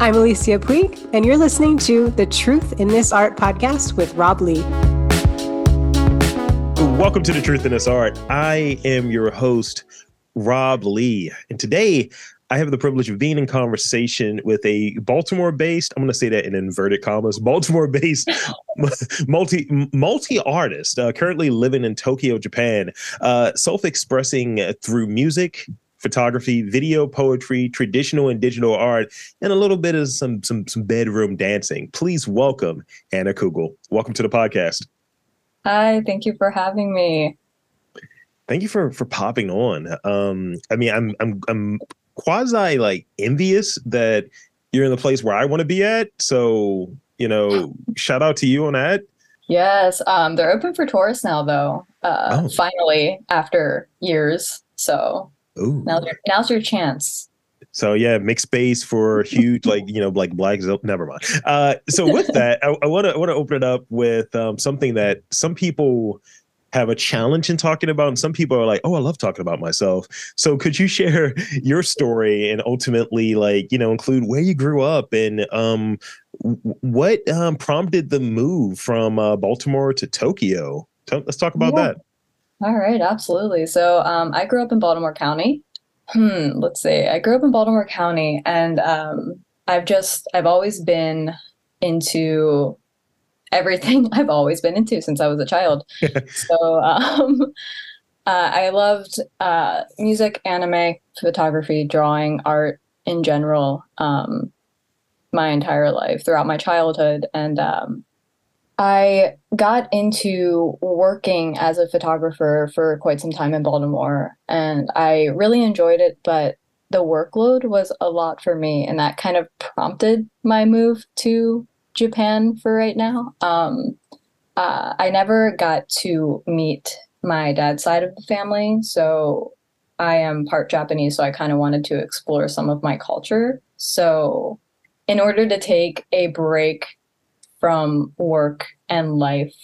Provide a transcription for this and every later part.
I'm Alicia Puig, and you're listening to the Truth in This Art podcast with Rob Lee. Welcome to the Truth in This Art. I am your host, Rob Lee, and today I have the privilege of being in conversation with a Baltimore based, I'm going to say that in inverted commas, Baltimore based multi multi artist, uh, currently living in Tokyo, Japan, uh, self expressing through music, photography, video, poetry, traditional and digital art, and a little bit of some some some bedroom dancing. Please welcome Hannah Cugle. Welcome to the podcast. Hi, thank you for having me. Thank you for for popping on. Um, I mean, I'm I'm I'm quasi like envious that you're in the place where I want to be at. So, you know, shout out to you on that. Yes. Um, they're open for tourists now though. Uh, oh. finally after years. So Ooh. now now's your chance. So yeah, make space for huge, like you know, like black. Never mind. Uh, so with that, I want to want to open it up with um, something that some people have a challenge in talking about and some people are like oh i love talking about myself so could you share your story and ultimately like you know include where you grew up and um what um, prompted the move from uh, baltimore to tokyo let's talk about yeah. that all right absolutely so um, i grew up in baltimore county hmm let's see i grew up in baltimore county and um, i've just i've always been into everything I've always been into since I was a child. so um, uh, I loved uh, music, anime, photography, drawing, art in general um, my entire life throughout my childhood. And um, I got into working as a photographer for quite some time in Baltimore, and I really enjoyed it, but the workload was a lot for me, and that kind of prompted my move to Japan for right now. Um, uh, I never got to meet my dad's side of the family, so I am part Japanese, so I kind of wanted to explore some of my culture. So, in order to take a break from work and life,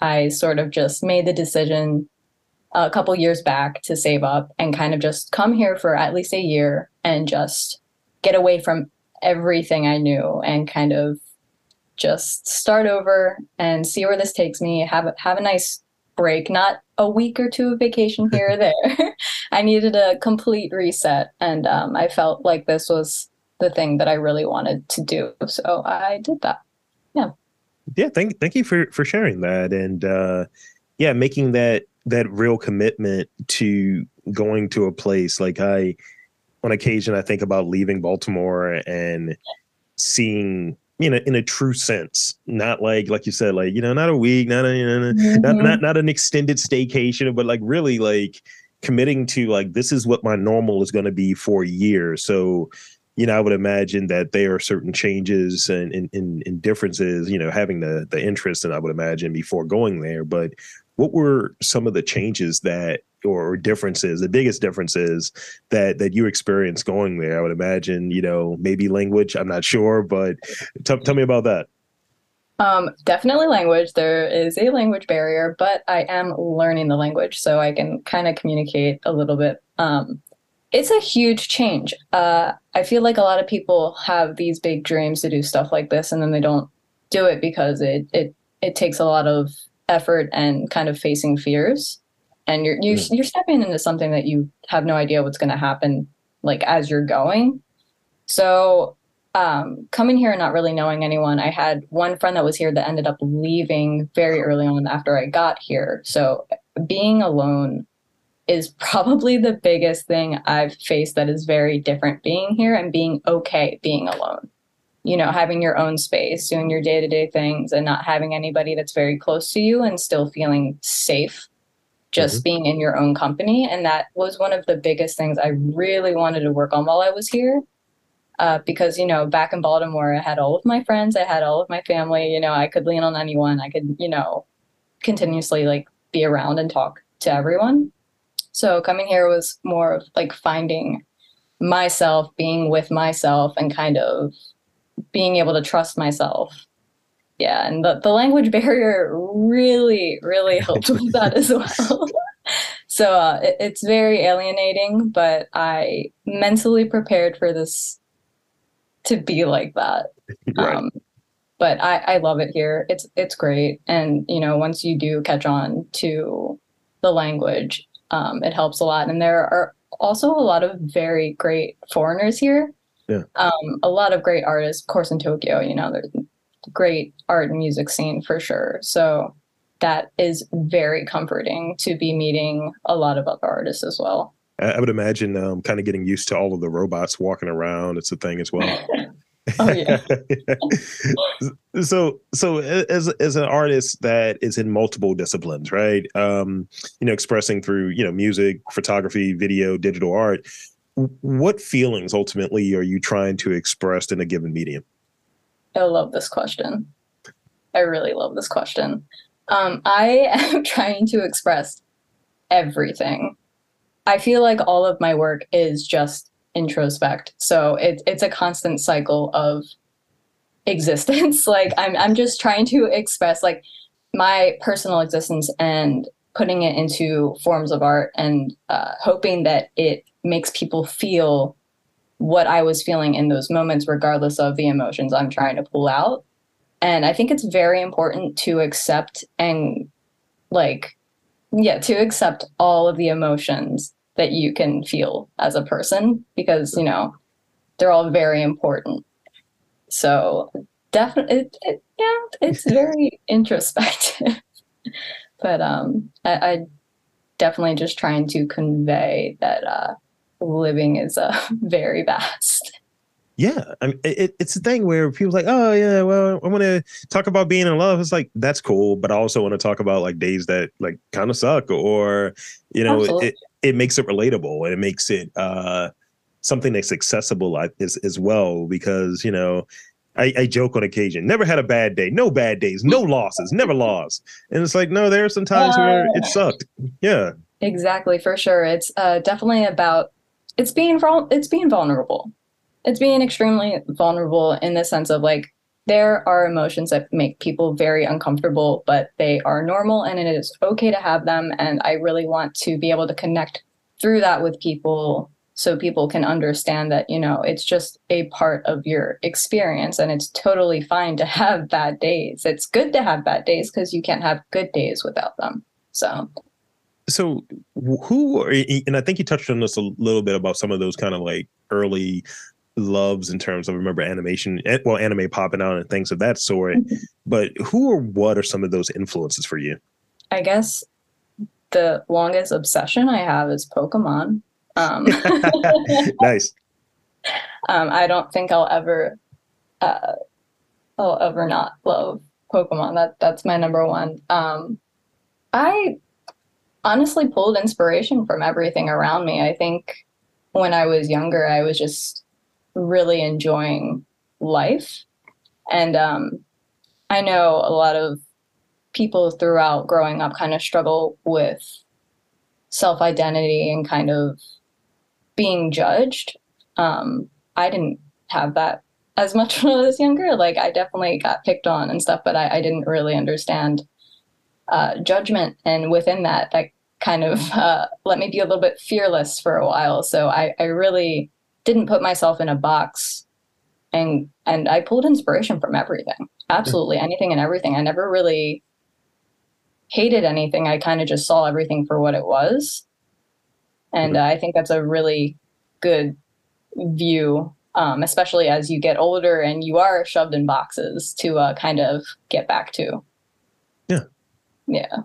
I sort of just made the decision a couple years back to save up and kind of just come here for at least a year and just get away from everything I knew and kind of just start over and see where this takes me. Have a, have a nice break, not a week or two of vacation here or there. I needed a complete reset, and um, I felt like this was the thing that I really wanted to do. So I did that. Yeah. Yeah. Thank thank you for for sharing that, and uh, yeah, making that that real commitment to going to a place like I. On occasion, I think about leaving Baltimore and seeing you know, in a true sense, not like like you said, like you know, not a week, not a you know, mm-hmm. not not not an extended staycation, but like really like committing to like this is what my normal is going to be for a year. So, you know, I would imagine that there are certain changes and in, in, differences, you know, having the the interest, and I would imagine before going there. But what were some of the changes that or differences the biggest differences that that you experienced going there i would imagine you know maybe language i'm not sure but t- tell me about that um, definitely language. There is a language barrier, but I am learning the language, so I can kind of communicate a little bit. Um, it's a huge change. Uh, I feel like a lot of people have these big dreams to do stuff like this, and then they don't do it because it it it takes a lot of effort and kind of facing fears and you're you, mm. you're stepping into something that you have no idea what's going to happen like as you're going so um, coming here and not really knowing anyone i had one friend that was here that ended up leaving very early on after i got here so being alone is probably the biggest thing i've faced that is very different being here and being okay being alone you know having your own space doing your day-to-day things and not having anybody that's very close to you and still feeling safe just mm-hmm. being in your own company. And that was one of the biggest things I really wanted to work on while I was here. Uh, because, you know, back in Baltimore, I had all of my friends, I had all of my family, you know, I could lean on anyone, I could, you know, continuously like be around and talk to everyone. So coming here was more of like finding myself, being with myself, and kind of being able to trust myself yeah and the, the language barrier really really helped with that as well so uh, it, it's very alienating but i mentally prepared for this to be like that. Right. Um, but I, I love it here. It's it's great, and you know once you do catch on to the language, um, it helps a lot. And there are also a lot of very great foreigners here. Yeah. Um, a lot of great artists, of course, in Tokyo. You know, there's great art and music scene for sure. So that is very comforting to be meeting a lot of other artists as well. I, would imagine um, kind of getting used to all of the robots walking around. It's a thing as well. Oh, yeah. so so as as an artist that is in multiple disciplines, right? Um, you know, expressing through, you know, music, photography, video, digital art, what feelings ultimately are you trying to express in a given medium? I love this question. I really love this question. Um, I am trying to express everything. I feel like all of my work is just introspect. So it's it's a constant cycle of existence. like I'm I'm just trying to express like my personal existence and putting it into forms of art and uh, hoping that it makes people feel what I was feeling in those moments, regardless of the emotions I'm trying to pull out. And I think it's very important to accept and like, yeah, to accept all of the emotions that you can feel as a person because, you know, they're all very important. So definitely, it, it, yeah, it's very introspective. but um, I, I definitely just trying to convey that uh, living is uh, very vast. Yeah, I mean, it, it's a thing where people's like, oh yeah, well, I want to talk about being in love. It's like that's cool, but I also want to talk about like days that like kind of suck, or you know. It makes it relatable and it makes it uh something that's accessible as as well. Because you know, I, I joke on occasion, never had a bad day, no bad days, no losses, never lost, and it's like no, there are some times where it sucked. Yeah, Exactly, for sure. It's uh, definitely about it's being it's being vulnerable. It's being extremely vulnerable in the sense of like there are emotions that make people very uncomfortable, but they are normal and it is okay to have them. And I really want to be able to connect through that with people so people can understand that, you know, it's just a part of your experience and it's totally fine to have bad days. It's good to have bad days because you can't have good days without them. So so who are, and I think you touched on this a little bit about some of those kind of like early loves in terms of remember animation eh, well anime popping out and things of that sort but who or what are some of those influences for you I guess the longest obsession I have is Pokemon. Um, nice um, I don't think I'll ever, uh, I'll ever not love Pokemon. That that's my number one. Um, I honestly pulled inspiration from everything around me. I think when I was younger, I was just really enjoying life, and um, I know a lot of people throughout growing up kind of struggle with self identity and kind of being judged. Um, I didn't have that as much when I was younger. Like, I definitely got picked on and stuff, but I, I didn't really understand uh, judgment. And within that, that kind of uh, let me be a little bit fearless for a while. So I, I really didn't put myself in a box and and I pulled inspiration from everything. Absolutely anything and everything. I never really hated anything. I kind of just saw everything for what it was. And uh, I think that's a really good view, um, especially as you get older and you are shoved in boxes to uh, kind of get back to. Yeah. Yeah.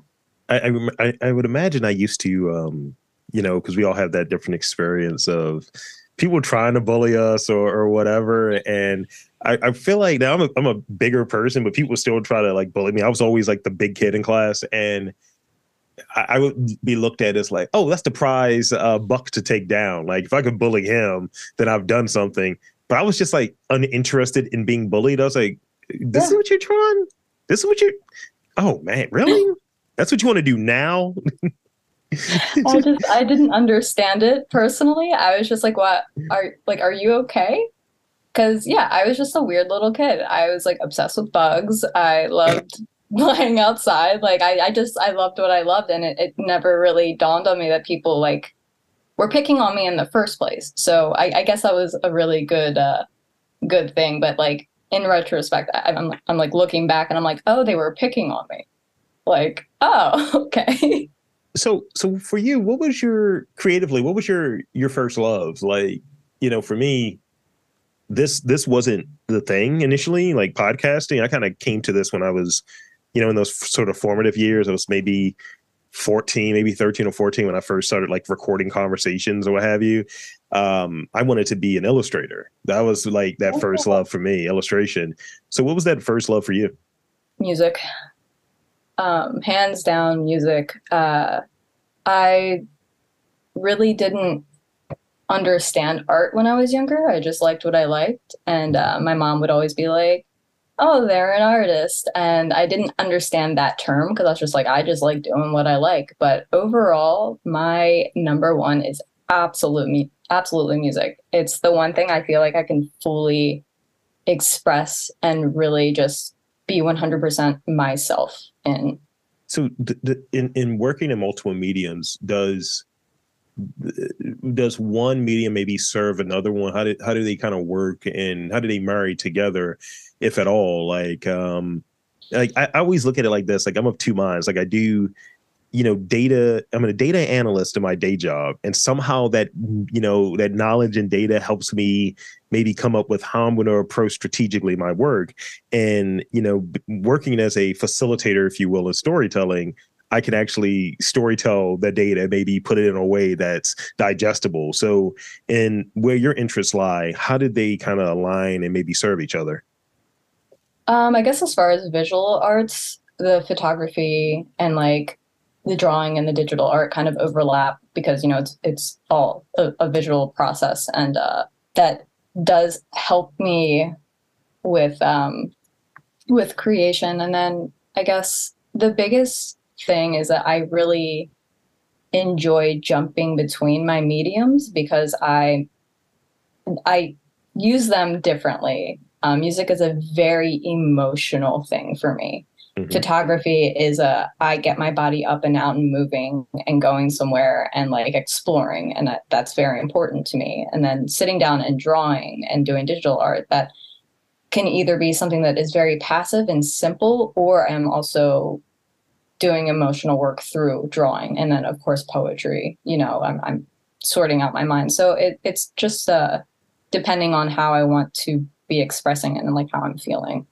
I, I I I would imagine I used to um you know because we all have that different experience of people trying to bully us or or whatever and I, I feel like now I'm a, I'm a bigger person but people still try to like bully me. I was always like the big kid in class and I, I would be looked at as like oh that's the prize uh, buck to take down. Like if I could bully him then I've done something. But I was just like uninterested in being bullied. I was like this is what you're trying? This is what you're oh man really? That's what you want to do now I just I didn't understand it personally. I was just like, "What are like? Are you okay?" Because yeah, I was just a weird little kid. I was like obsessed with bugs. I loved playing outside. Like I, I just I loved what I loved, and it, it never really dawned on me that people like were picking on me in the first place. So I, I guess that was a really good uh, good thing, but like in retrospect, I, I'm I'm like looking back and I'm like, oh, they were picking on me. Like, oh, okay. So so for you, what was your creatively, what was your your first love? Like, you know, for me, this this wasn't the thing initially, like podcasting. I kind of came to this when I was, you know, in those sort of formative years. I was maybe 14, maybe 13 or 14 when I first started like recording conversations or what have you. Um, I wanted to be an illustrator. That was like that first love for me, illustration. So what was that first love for you? Music. Um, hands down music. Uh, I really didn't understand art when I was younger. I just liked what I liked. And uh, my mom would always be like, oh, they're an artist. And I didn't understand that term because I was just like, I just like doing what I like. But overall, my number one is absolutely, absolutely music. It's the one thing I feel like I can fully express and really just be 100% myself in. So, the, the, in in working in multiple mediums, does does one medium maybe serve another one? How did how do they kind of work and how do they marry together? if at all. Like, um, like I, I always look at it like this. Like I'm of two minds. Like I do, you know, data. I'm a data analyst in my day job, and somehow that you know that knowledge and data helps me maybe come up with how I'm going to approach strategically my work. And you know, working as a facilitator, if you will, of storytelling, I can actually storytell the data, maybe put it in a way that's digestible. So, in where your interests lie, how did they kind of align and maybe serve each other? Um, I guess as far as visual arts, the photography and like the drawing and the digital art kind of overlap because you know it's it's all a, a visual process and uh, that does help me with um, with creation. And then I guess the biggest thing is that I really enjoy jumping between my mediums because I I use them differently um, music is a very emotional thing for me. Mm-hmm. Photography is a I get my body up and out and moving and going somewhere and like exploring, and that, that's very important to me. And then sitting down and drawing and doing digital art that can either be something that is very passive and simple, or I'm also doing emotional work through drawing, and then of course poetry. You know, I'm, I'm sorting out my mind. So it, it's just uh, depending on how I want to be expressing it and like how I'm feeling.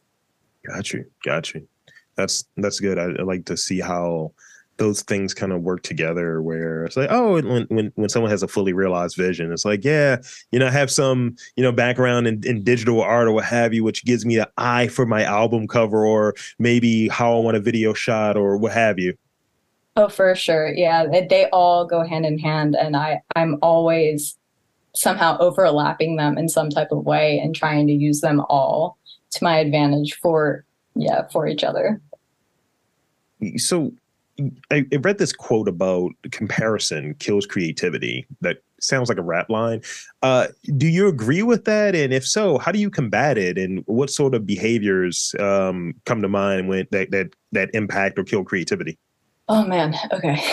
Got you. Got you. That's that's good. I, I like to see how those things kind of work together where it's like oh when, when when someone has a fully realized vision it's like yeah you know I have some you know background in, in digital art or what have you which gives me an eye for my album cover or maybe how i want a video shot or what have you oh for sure yeah they, all go hand in hand and i i'm always somehow overlapping them in some type of way and trying to use them all to my advantage for yeah for each other. So I, I read this quote about comparison kills creativity that sounds like a rap line. Uh, do you agree with that? And if so how do you combat it? And what sort of behaviors um, come to mind when that that that impact or kill creativity? Oh man. Okay.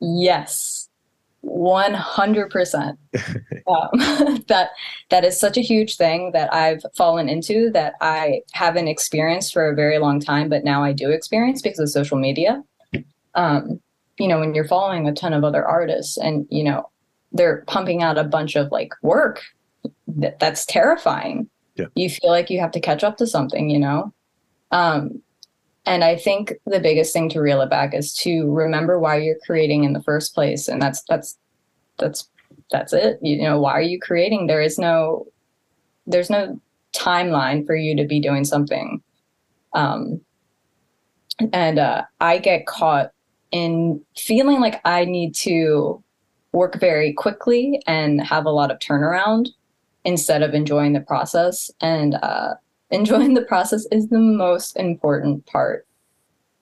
Yes 100% um, that that is such a huge thing that i've fallen into that i haven't experienced for a very long time but now i do experience because of social media. Um, you know when you're following a ton of other artists and you know they're pumping out a bunch of like work that, that's terrifying. Yeah. you feel like you have to catch up to something you know? Um, and I think the biggest thing to reel it back is to remember why you're creating in the first place. And that's that's that's that's it. You know, why are you creating? There is no there's no timeline for you to be doing something. Um and uh I get caught in feeling like I need to work very quickly and have a lot of turnaround instead of enjoying the process. And uh enjoying the process is the most important part.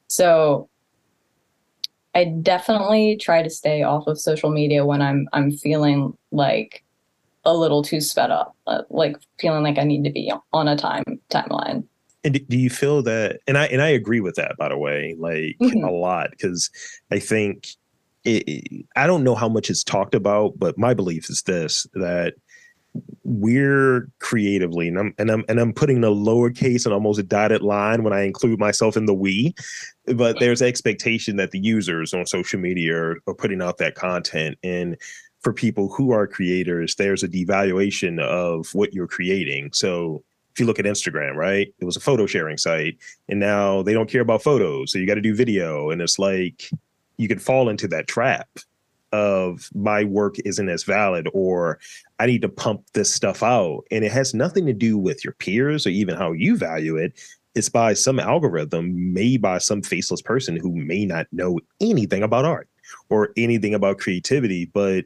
So I definitely try to stay off of social media when I'm I'm feeling like a little too sped up, uh, like feeling like I need to be on a time timeline. And do you feel that? And I and I agree with that, by the way, like mm-hmm. a lot, because I think it, I don't know how much it's talked about, but my belief is this: that we're creatively and I'm and I'm and I'm putting the lowercase and almost a dotted line when I include myself in the we, but there's expectation that the users on social media are, are putting out that content and for people who are creators, there's a devaluation of what you're creating. So if you look at Instagram, right? It was a photo sharing site and now they don't care about photos. So you got to do video and it's like you can fall into that trap of my work isn't as valid or I need to pump this stuff out. And it has nothing to do with your peers or even how you value it. It's by some algorithm made by some faceless person who may not know anything about art or anything about creativity, but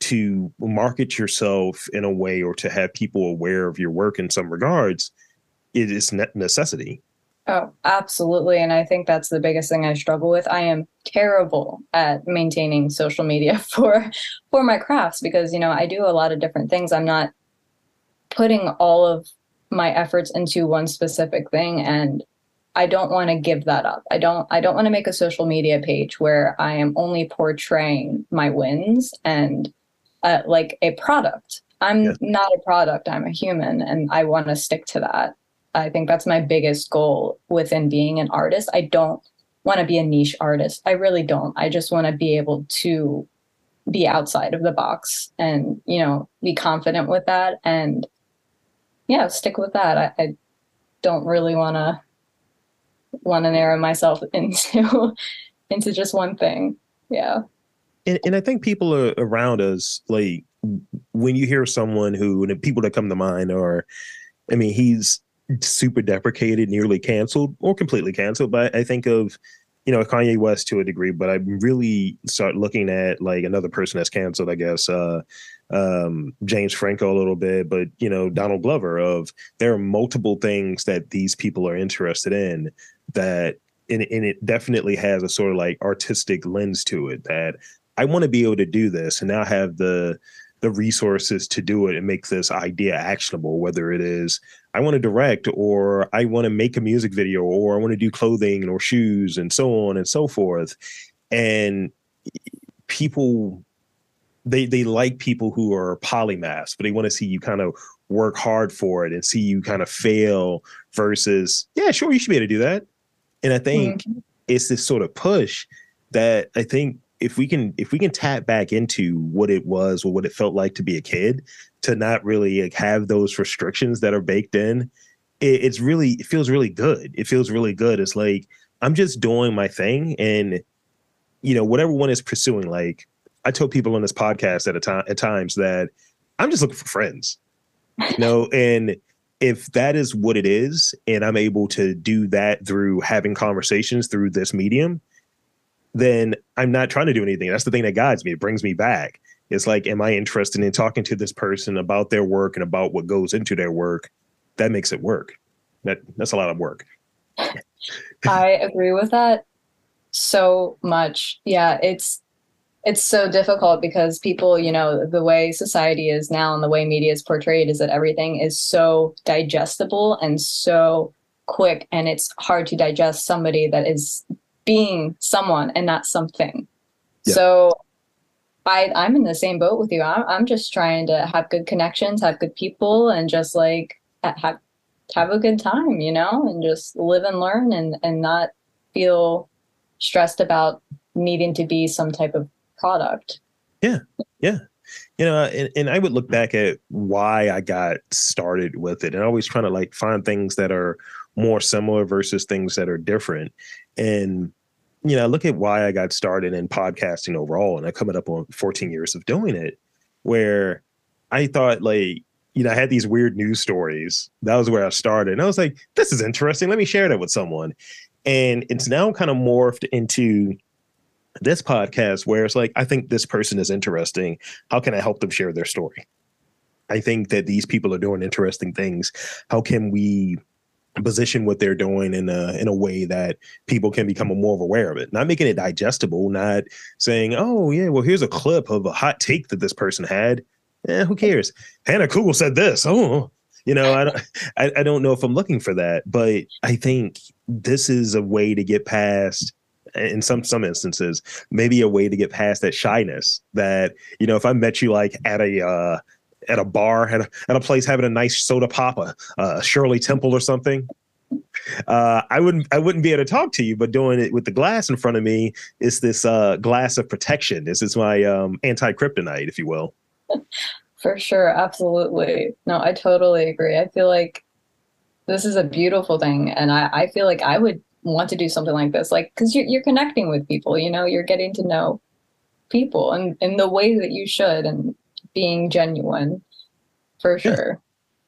to market yourself in a way or to have people aware of your work in some regards, it is necessity. Oh, absolutely. And I think that's the biggest thing I struggle with. I am terrible at maintaining social media for for my crafts because, you know, I do a lot of different things. I'm not putting all of my efforts into one specific thing and I don't want to give that up. I don't I don't want to make a social media page where I am only portraying my wins and uh, like a product. I'm yes. not a product, I'm a human and I want to stick to that. I think that's my biggest goal within being an artist. I don't want to be a niche artist. I really don't. I just want to be able to be outside of the box and, you know, be confident with that and yeah, stick with that. I, I don't really want to want to narrow myself into into just one thing. Yeah. And, and I think people are around us, like when you hear someone who, and people that come to mind are, I mean, he's super deprecated, nearly canceled, or completely canceled. But I think of you know Kanye West to a degree, but I really start looking at like another person that's canceled. I guess uh, um, James Franco a little bit, but you know Donald Glover. Of there are multiple things that these people are interested in that. And, and it definitely has a sort of like artistic lens to it that I want to be able to do this and now have the the resources to do it and make this idea actionable, whether it is I want to direct or I want to make a music video or I want to do clothing or shoes and so on and so forth. And people they they like people who are polymaths, but they want to see you kind of work hard for it and see you kind of fail versus, yeah, sure, you should be able to do that. And I think mm-hmm. it's this sort of push that I think if we can if we can tap back into what it was or what it felt like to be a kid to not really like, have those restrictions that are baked in it, it's really it feels really good. It feels really good. It's like i'm just doing my thing and you know whatever one is pursuing like i told people on this podcast at a time at times that i'm just looking for friends you know and if that is what it is and i'm able to do that through having conversations through this medium then I'm not trying to do anything. That's the thing that guides me. It brings me back. It's like, am I interested in talking to this person about their work and about what goes into their work? That makes it work. That that's a lot of work. I agree with that so much. Yeah, it's it's so difficult because people, you know, the way society is now and the way media is portrayed is that everything is so digestible and so quick and it's hard to digest somebody that is being someone and not something. Yeah. So I I'm in the same boat with you. I'm I'm just trying to have good connections, have good people, and just like have have a good time, you know, and just live and learn and and not feel stressed about needing to be some type of product. Yeah. Yeah. You know, uh, and, and I would look back at why I got started with it and always trying to like find things that are more similar versus things that are different. And you know, look at why I got started in podcasting overall, and I coming up on 14 years of doing it, where I thought like, you know, I had these weird news stories. That was where I started. And I was like, this is interesting. Let me share that with someone. And it's now kind of morphed into this podcast where it's like, I think this person is interesting. How can I help them share their story? I think that these people are doing interesting things. How can we position what they're doing in a in a way that people can become more aware of it. Not making it digestible, not saying, "Oh yeah, well here's a clip of a hot take that this person had." Eh, who cares? Hannah Cugle said this. Oh, you know, I don't, I, I don't know if I'm looking for that, but I think this is a way to get past in some some instances maybe a way to get past that shyness that you know if i met you like at a uh at a bar at a, at a place having a nice soda pop, a, a Shirley Temple or something. Uh, I wouldn't I wouldn't be able to talk to you, but doing it with the glass in front of me is this uh, glass of protection. This is my um, anti kryptonite, if you will. For sure, absolutely. No, I totally agree. I feel like this is a beautiful thing, and I, I feel like I would want to do something like this, like because you're you're connecting with people. You know, you're getting to know people and in the way that you should, and being genuine, for sure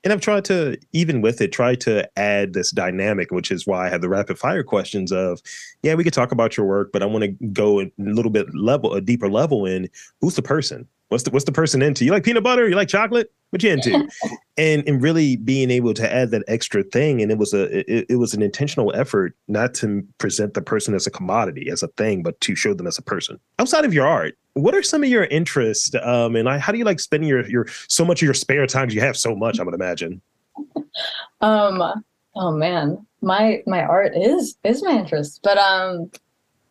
and I've tried to even with it try to add this dynamic, which is why I have the rapid fire questions of, yeah, we could talk about your work, but I want to go a little bit level, a deeper level in who's the person. What's the what's the person into? You like peanut butter? You like chocolate? What you into? and and really being able to add that extra thing, and it was a it, it was an intentional effort not to present the person as a commodity, as a thing, but to show them as a person. Outside of your art, what are some of your interests? Um, and I, how do you like spending your your so much of your spare time? You have so much, I would imagine. Um. Oh man, my my art is is my interest, but um,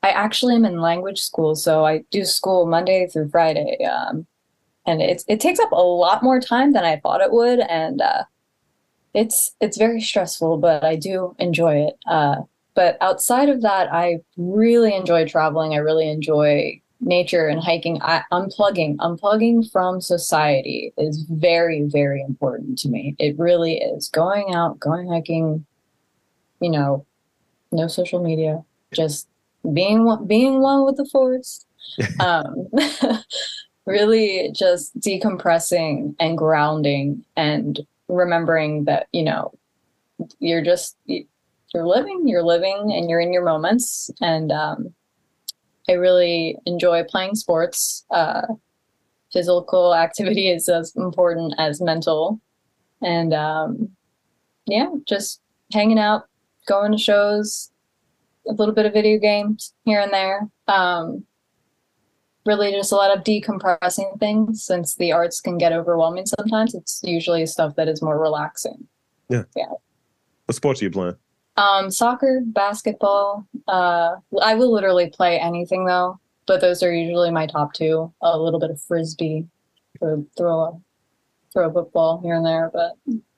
I actually am in language school, so I do school Monday through Friday. Um, and it's it takes up a lot more time than I thought it would, and uh, it's it's very stressful, but I do enjoy it. Uh, but outside of that, I really enjoy traveling. I really enjoy nature and hiking. I, unplugging, unplugging from society is very, very important to me. It really is. Going out, going hiking, you know, no social media, just being one, being one with the forest. um, really just decompressing and grounding and remembering that you know you're just you're living you're living and you're in your moments and um, i really enjoy playing sports uh, physical activity is as important as mental and um, yeah just hanging out going to shows a little bit of video games here and there um, really just a lot of decompressing things since the arts can get overwhelming sometimes. It's usually stuff that is more relaxing. Yeah. Yeah. What sports are you playing? Um, soccer, basketball. Uh, I will literally play anything though, but those are usually my top two. A little bit of frisbee, throw a throw a football here and there, but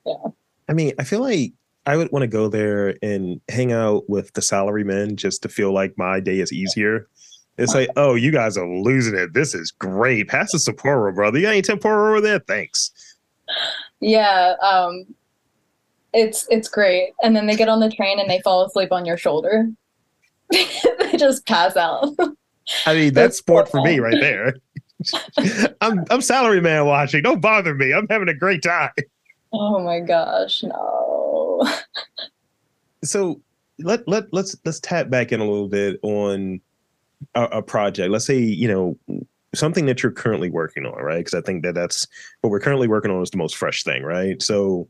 yeah. I mean, I feel like I would want to go there and hang out with the salary men just to feel like my day is easier. It's like, oh, you guys are losing it. This is great. Pass the Sapporo, brother. You got any tempura over there? Thanks. Yeah, um, it's it's great. And then they get on the train and they fall asleep on your shoulder. they just pass out. I mean, that's sport for me right there. I'm I'm salary man watching. Don't bother me. I'm having a great time. Oh my gosh, no. so let let let's let's tap back in a little bit on a, a project, let's say, you know, something that you're currently working on, right? Because I think that that's what we're currently working on is the most fresh thing, right? So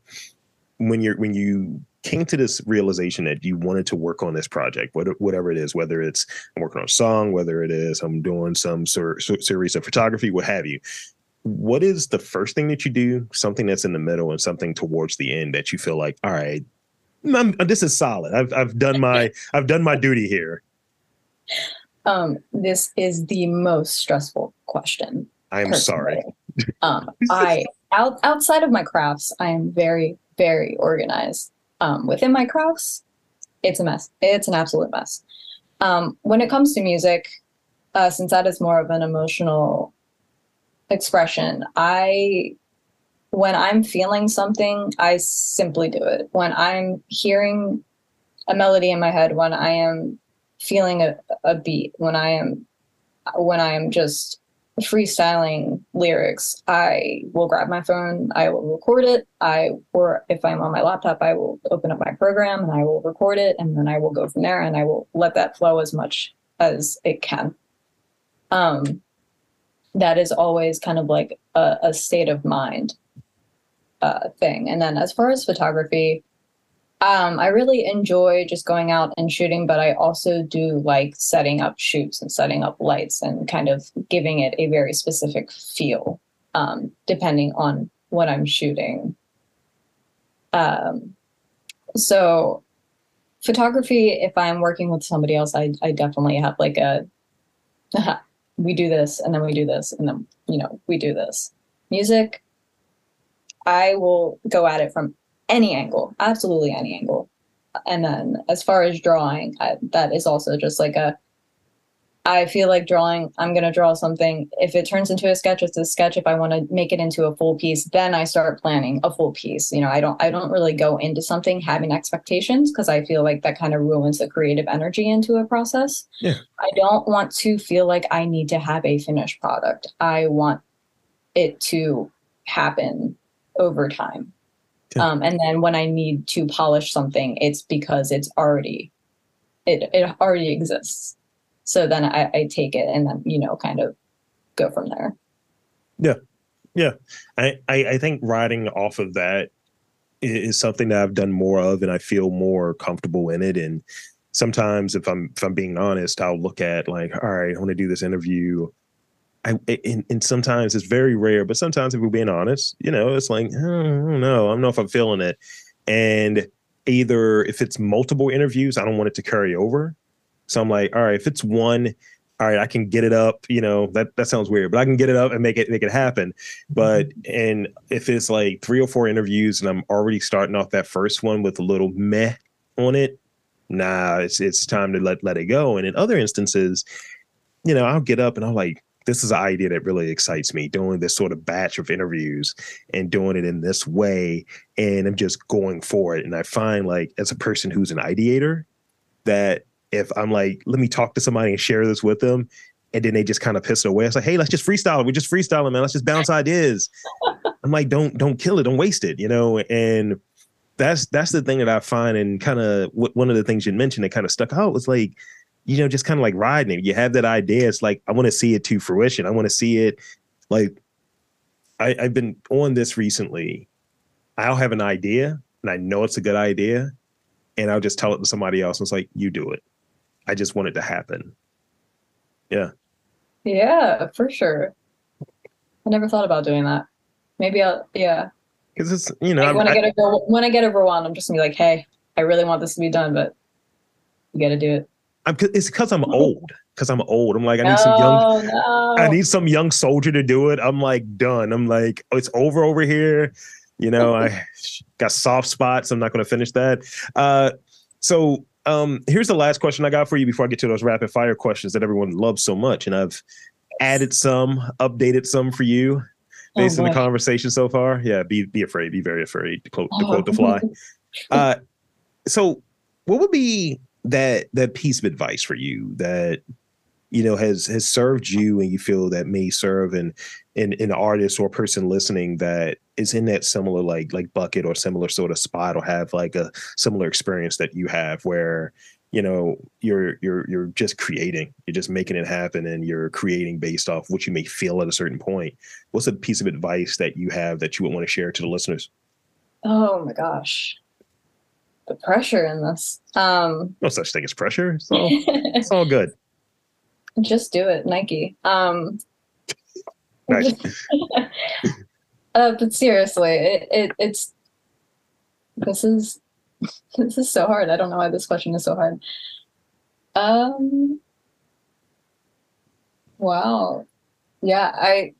when you're when you came to this realization that you wanted to work on this project, whatever it is, whether it's I'm working on a song, whether it is I'm doing some sort series of photography, what have you. What is the first thing that you do? Something that's in the middle and something towards the end that you feel like, all right, I'm, this is solid. I've I've done my I've done my duty here. Um, this is the most stressful question. I'm sorry. um, I out, outside of my crafts, I am very, very organized. Um, within my crafts, it's a mess. It's an absolute mess. Um, when it comes to music, uh, since that is more of an emotional expression, I when I'm feeling something, I simply do it. When I'm hearing a melody in my head, when I am feeling a, a beat when i am when i am just freestyling lyrics i will grab my phone i will record it. I or if i'm on my laptop i will open up my program and i will record it and then i will go from there and i will let that flow as much as it can. Um that is always kind of like a, a state of mind uh, thing and then as far as photography um, I really enjoy just going out and shooting, but I also do like setting up shoots and setting up lights and kind of giving it a very specific feel, um, depending on what I'm shooting. Um, so, photography, if I'm working with somebody else, I, I definitely have like a we do this and then we do this and then, you know, we do this. Music, I will go at it from any angle, absolutely any angle. And then as far as drawing, I, that is also just like a I feel like drawing, I'm going to draw something. If it turns into a sketch, it's a sketch. If I want to make it into a full piece, then I start planning a full piece. You know, I don't I don't really go into something having expectations because I feel like that kind of ruins the creative energy into a process. Yeah. I don't want to feel like I need to have a finished product. I want it to happen over time. Yeah. Um, and then when I need to polish something, it's because it's already it it already exists so then I, I take it and then you know kind of go from there Yeah. Yeah. I, I I think riding off of that is something that I've done more of, and I feel more comfortable in it. And sometimes, if I'm if I'm being honest, I'll look at like, all right, I want to do this interview. I and, and sometimes it's very rare, but sometimes if we're being honest, you know, it's like hmm, I don't know, I don't know if I'm feeling it. And either if it's multiple interviews, I don't want it to carry over. So I'm like, all right, if it's one, all right, I can get it up. You know, that that sounds weird, but I can get it up and make it make it happen. But mm-hmm. and if it's like three or four interviews and I'm already starting off that first one with a little meh on it, nah, it's it's time to let let it go. And in other instances, you know, I'll get up and I'm like, this is an idea that really excites me, doing this sort of batch of interviews and doing it in this way. And I'm just going for it. And I find like as a person who's an ideator, that if I'm like, let me talk to somebody and share this with them, and then they just kind of piss it away. It's like, hey, let's just freestyle it. We're just freestyling, man. Let's just bounce ideas. I'm like, don't don't kill it, don't waste it, you know. And that's that's the thing that I find, and kind of one of the things you mentioned that kind of stuck out was like, you know, just kind of like riding it. You have that idea. It's like I want to see it to fruition. I want to see it. Like, I, I've been on this recently. I'll have an idea, and I know it's a good idea, and I'll just tell it to somebody else. And it's like, you do it. I just want it to happen. yeah Yeah, for sure i never thought about doing that maybe i'll yeah Because it's you know like when I, I- get over when i get overwhelmed i'm just gonna be like hey i really want this to be done but you gotta do it I'm, it's because I'm old. Because I'm old. I'm like I need some young. no, no. I need some young soldier to do it. I'm like done. I'm like oh, it's over over here. You know I got soft spots. I'm not going to finish that. Uh, so um, here's the last question I got for you before I get to those rapid fire questions that everyone loves so much, and I've added some, updated some for you Oh, based on the conversation so far. Yeah, be be afraid. Be very afraid. To quote, to Oh. quote the fly. Uh, so what would be that that piece of advice for you that you know has has served you and you feel that may serve an an, an artist or person listening that is in that similar like like bucket or similar sort of spot or have like a similar experience that you have where you know you're you're you're just creating. You're just making it happen and you're creating based off what you may feel at a certain point. What's a piece of advice that you have that you would want to share to the listeners? Oh my gosh. The pressure in this. Um no such thing as pressure. It's all, it's all good. Just do it nike. Um Nice. uh, but seriously it, it it's this is this is so hard. I don't know why this question is so hard. Um wow. Yeah i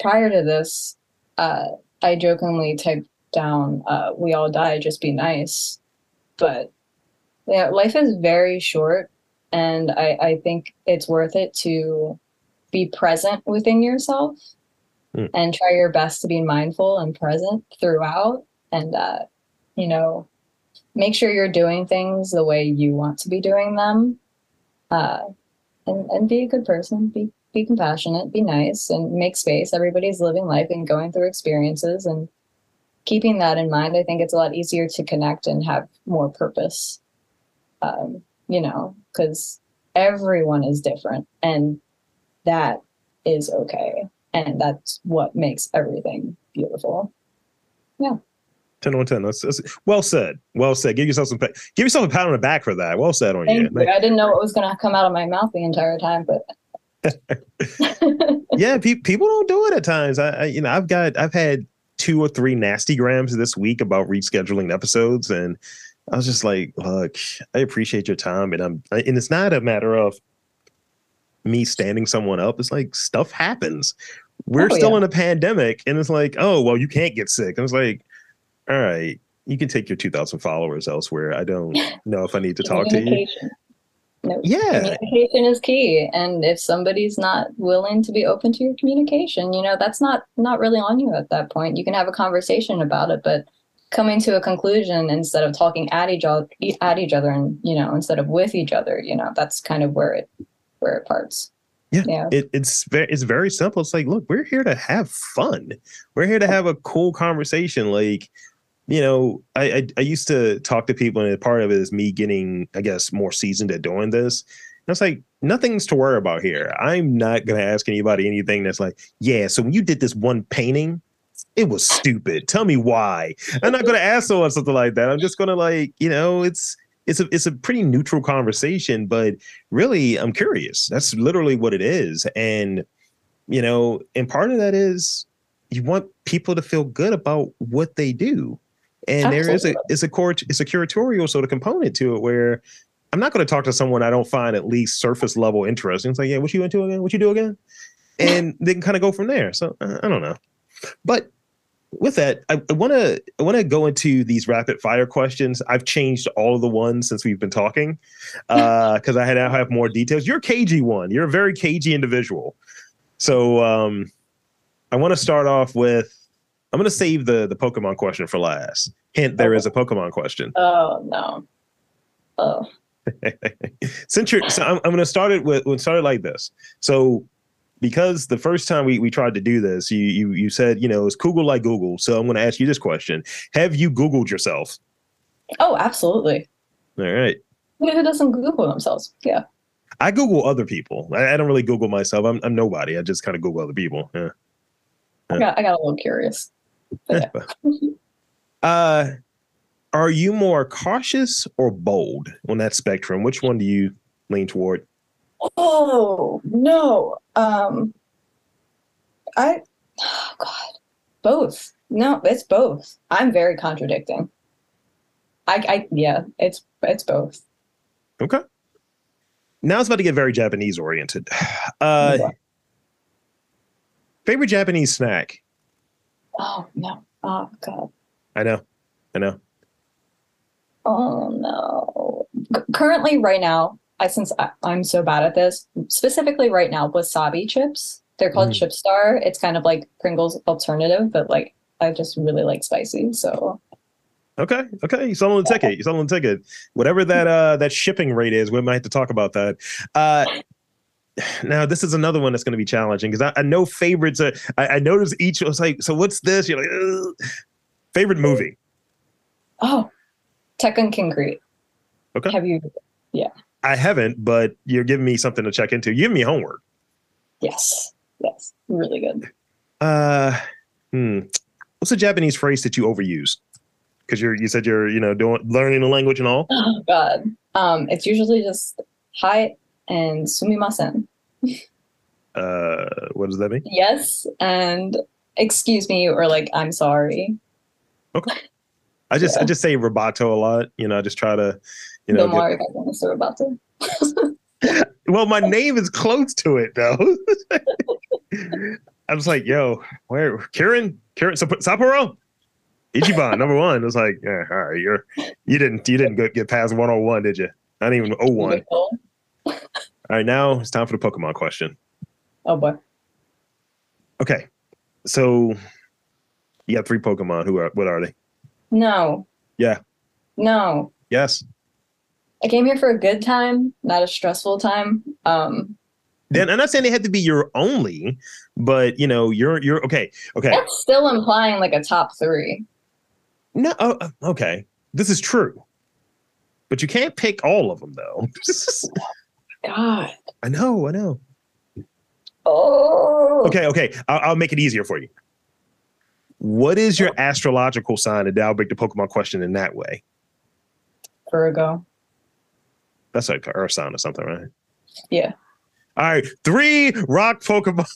prior to this uh i jokingly typed down uh we all die just be nice. But yeah life is very short and i i think it's worth it to be present within yourself Mm. and try your best to be mindful and present throughout and uh you know make sure you're doing things the way you want to be doing them uh and, and be a good person. Be be compassionate be nice and make space. Everybody's living life and going through experiences and keeping that in mind. I think it's a lot easier to connect and have more purpose um you know because everyone is different and that is okay and that's what makes everything beautiful. Yeah. 10 on 10 that's, that's well said. Well said. Give yourself some give yourself a pat on the back for that. Well said on Thank you. You. I didn't know what was going to come out of my mouth the entire time, but yeah pe- people don't do it at times. I, I you know i've got i've had two or three nasty grams this week about rescheduling episodes and i was just like look i appreciate your time and i'm and it's not a matter of me standing someone up it's like stuff happens. We're Oh, still yeah. in a pandemic and it's like oh well you can't get sick. I was like all right you can take your 2000 followers elsewhere. I don't know if i need to talk to you. No, yeah. communication is key and if somebody's not willing to be open to your communication you know that's not not really on you at that point. You can have a conversation about it but coming to a conclusion instead of talking at each other at each other and you know instead of with each other you know that's kind of where it where it parts. Yeah. yeah. it, it's very it's very simple. It's like look we're here to have fun. We're here to have a cool conversation. Like you know I, I i used to talk to people and part of it is me getting i guess more seasoned at doing this. And it's like nothing's to worry about here. I'm not going to ask anybody anything that's like yeah so when you did this one painting it was stupid. Tell me why. I'm not going to ask someone something like that. I'm just going to like you know it's it's a it's a pretty neutral conversation but really i'm curious. That's literally what it is. And you know and part of that is you want people to feel good about what they do. And there is a Absolutely. it's a court it's a curatorial sort of component to it where i'm not going to talk to someone i don't find at least surface level interesting. It's like yeah what you into again? What you do again? And they can kind of go from there. So i don't know. But with that, I want to I want to go into these rapid fire questions. I've changed all of the ones since we've been talking because I had now have more details. You're a cagey one. You're a very cagey individual. So um, I want to start off with I'm going to save the the Pokemon question for last. Hint: there is a Pokemon question. oh no oh Since you're, so I'm, I'm going to start it with we'll start it like this. So because the first time we, we tried to do this, you you you said you know is Google like Google. So I'm going to ask you this question: Have you Googled yourself? oh absolutely All right. who who doesn't google themselves yeah I Google other people. I, I don't really Google myself. I'm, I'm nobody. I just kind of Google other people. Yeah. I got, I got a little curious yeah. Uh, are you more cautious or bold on that spectrum? Which one do you lean toward? Oh no. Um I oh god. Both. No, it's both. I'm very contradicting. I I yeah, it's it's both. Okay. Now it's about to get very Japanese oriented. Uh, favorite Japanese snack? Oh no. Oh god. I know. I know. Oh no. C- currently right now, I since I, I'm so bad at this, specifically right now, wasabi chips. They're called Mm. Chip Star. It's kind of like Pringles alternative, but like I just really like spicy. So Okay. Okay. You selling the ticket. You selling the ticket. Whatever that uh that shipping rate is, we might have to talk about that. Uh now this is another one that's going to be challenging because I, I know favorites. Are, I, I noticed each was like, so what's this? You're like, Ugh. favorite movie. oh Tekkonkinkreet. Okay. Have you I haven't, but you're giving me something to check into. You give me homework. Yes. Yes. Really good. Uh, hmm. What's a Japanese phrase that you overuse? Because you're you said you're you know doing learning the language and all. Oh God. Um, it's usually just hi and sumimasen. Uh, what does that mean? Yes and excuse me or like I'm sorry. Okay. I just I just say robato a lot. You know, I just try to, you know. no get- more about to. well, my name is close to it though. I was like, yo, where Kirin? Kirin Sap- Sapporo? Ichiban, number one. It was like, yeah, all right, you're you didn't you didn't get, get past 101, did you? Not even 01. All right, now it's time for the Pokemon question. Oh boy. Okay. So you got three Pokemon. Who are what are they? No. Yeah. No. Yes. I came here for a good time, not a stressful time. Um, Then I'm not saying they had to be your only, but you know, you're you're okay. Okay. that's still implying like a top three. No, oh, uh, okay. This is true. But you can't pick all of them though. God. I know, I know. Oh. Okay, okay. I'll, I'll make it easier for you. What is your astrological sign? And I'll break the Pokemon question in that way. Virgo. That's like Earth sign or something, right? Yeah. All right, three rock Pokemon.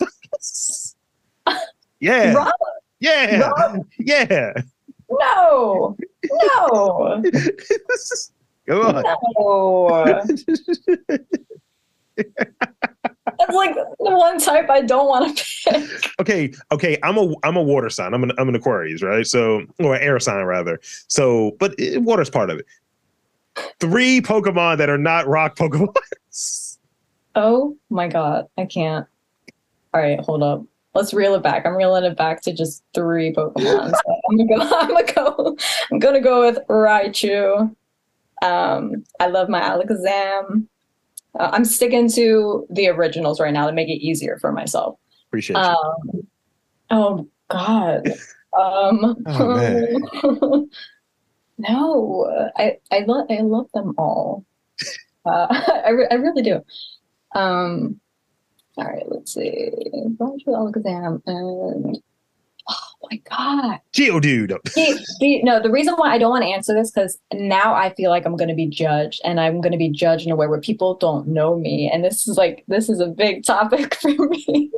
yeah, Rock? yeah, Rock? yeah. No. No. Come on. No. That's like the one type I don't want to pick. Okay, okay. I'm a I'm a water sign. I'm an I'm an Aquarius, right? So or air sign rather. So, but it, water's part of it. Three Pokemon that are not rock Pokemon. Oh my god, I can't. All right, hold up. Let's reel it back. I'm reeling it back to just three Pokemon. So I'm gonna go. I'm gonna go. I'm gonna go with Raichu. Um, I love my Alakazam. Uh, I'm sticking to the originals right now to make it easier for myself. Appreciate you. Um, oh God. Um, Oh, man. No, I I love I love them all. Uh, I re- I really do. Um, all right, let's see. Raichu, Alakazam, and oh my God. Geodude. See, see, no, the reason why I don't want to answer this because now I feel like I'm going to be judged, and I'm going to be judged in a way where people don't know me, and this is like this is a big topic for me.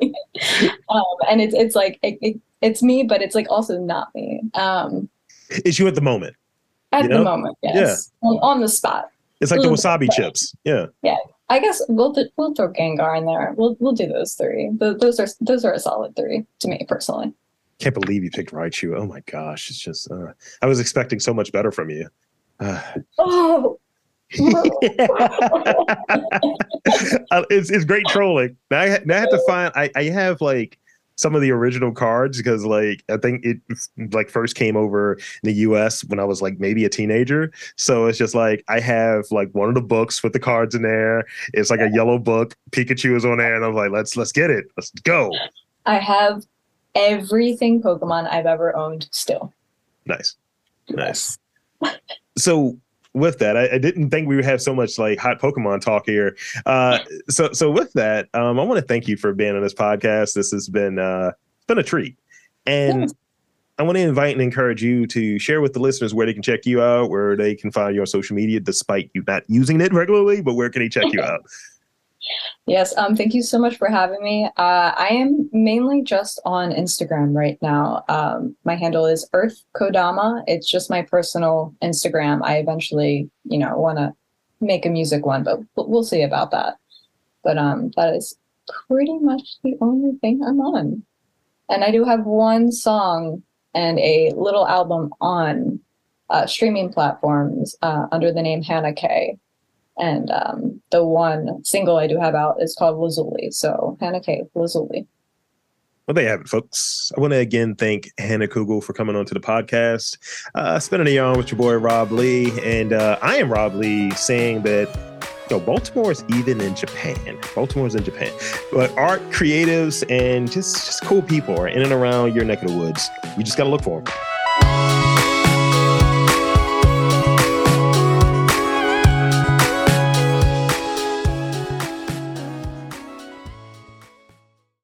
um, and it's it's like it, it, it's me, but it's like also not me. Um, It's you at the moment. At You the know? moment, yes, on, on the spot. It's like the wasabi chips. Yeah. Yeah. I guess we'll th- we'll throw Gengar in there. We'll we'll do those three. Th- those are those are a solid three to me personally. Can't believe you picked Raichu. Oh my gosh. It's just uh, I was expecting so much better from you. Uh, Oh. Uh, it's it's great trolling. Now I, now I have to find. I, I have like some of the original cards because like I think it like first came over in the U.S. when I was like maybe a teenager. So it's just like I have like one of the books with the cards in there. It's like a yellow book. Pikachu is on there, and I'm like, let's let's get it. Let's go. I have everything Pokemon I've ever owned still. Nice, nice. So with that, I, I didn't think we would have so much like hot Pokemon talk here. Uh, so so with that, um, I want to thank you for being on this podcast. This has been uh, been a treat, and. I want to invite and encourage you to share with the listeners where they can check you out, where they can find you on social media, despite you not using it regularly. But where can they check you out? Yes, um, thank you so much for having me. Uh, I am mainly just on Instagram right now. Um, my handle is Earth Kodama. It's just my personal Instagram. I eventually, you know, want to make a music one, but we'll see about that. But um, that is pretty much the only thing I'm on. And I do have one song and a little album on uh, streaming platforms uh, under the name Hannah K. And um, the one single I do have out is called Lazuli. So Hannah K. Lazuli. Well, there you have it, folks. I want to again thank Hannah Cugle for coming onto the podcast, uh, spending a yarn with your boy Rob Lee, and uh, I am Rob Lee, saying that yo, Baltimore is even in Japan. Baltimore's in Japan, but art, creatives, and just just cool people are in and around your neck of the woods. You just got to look for them.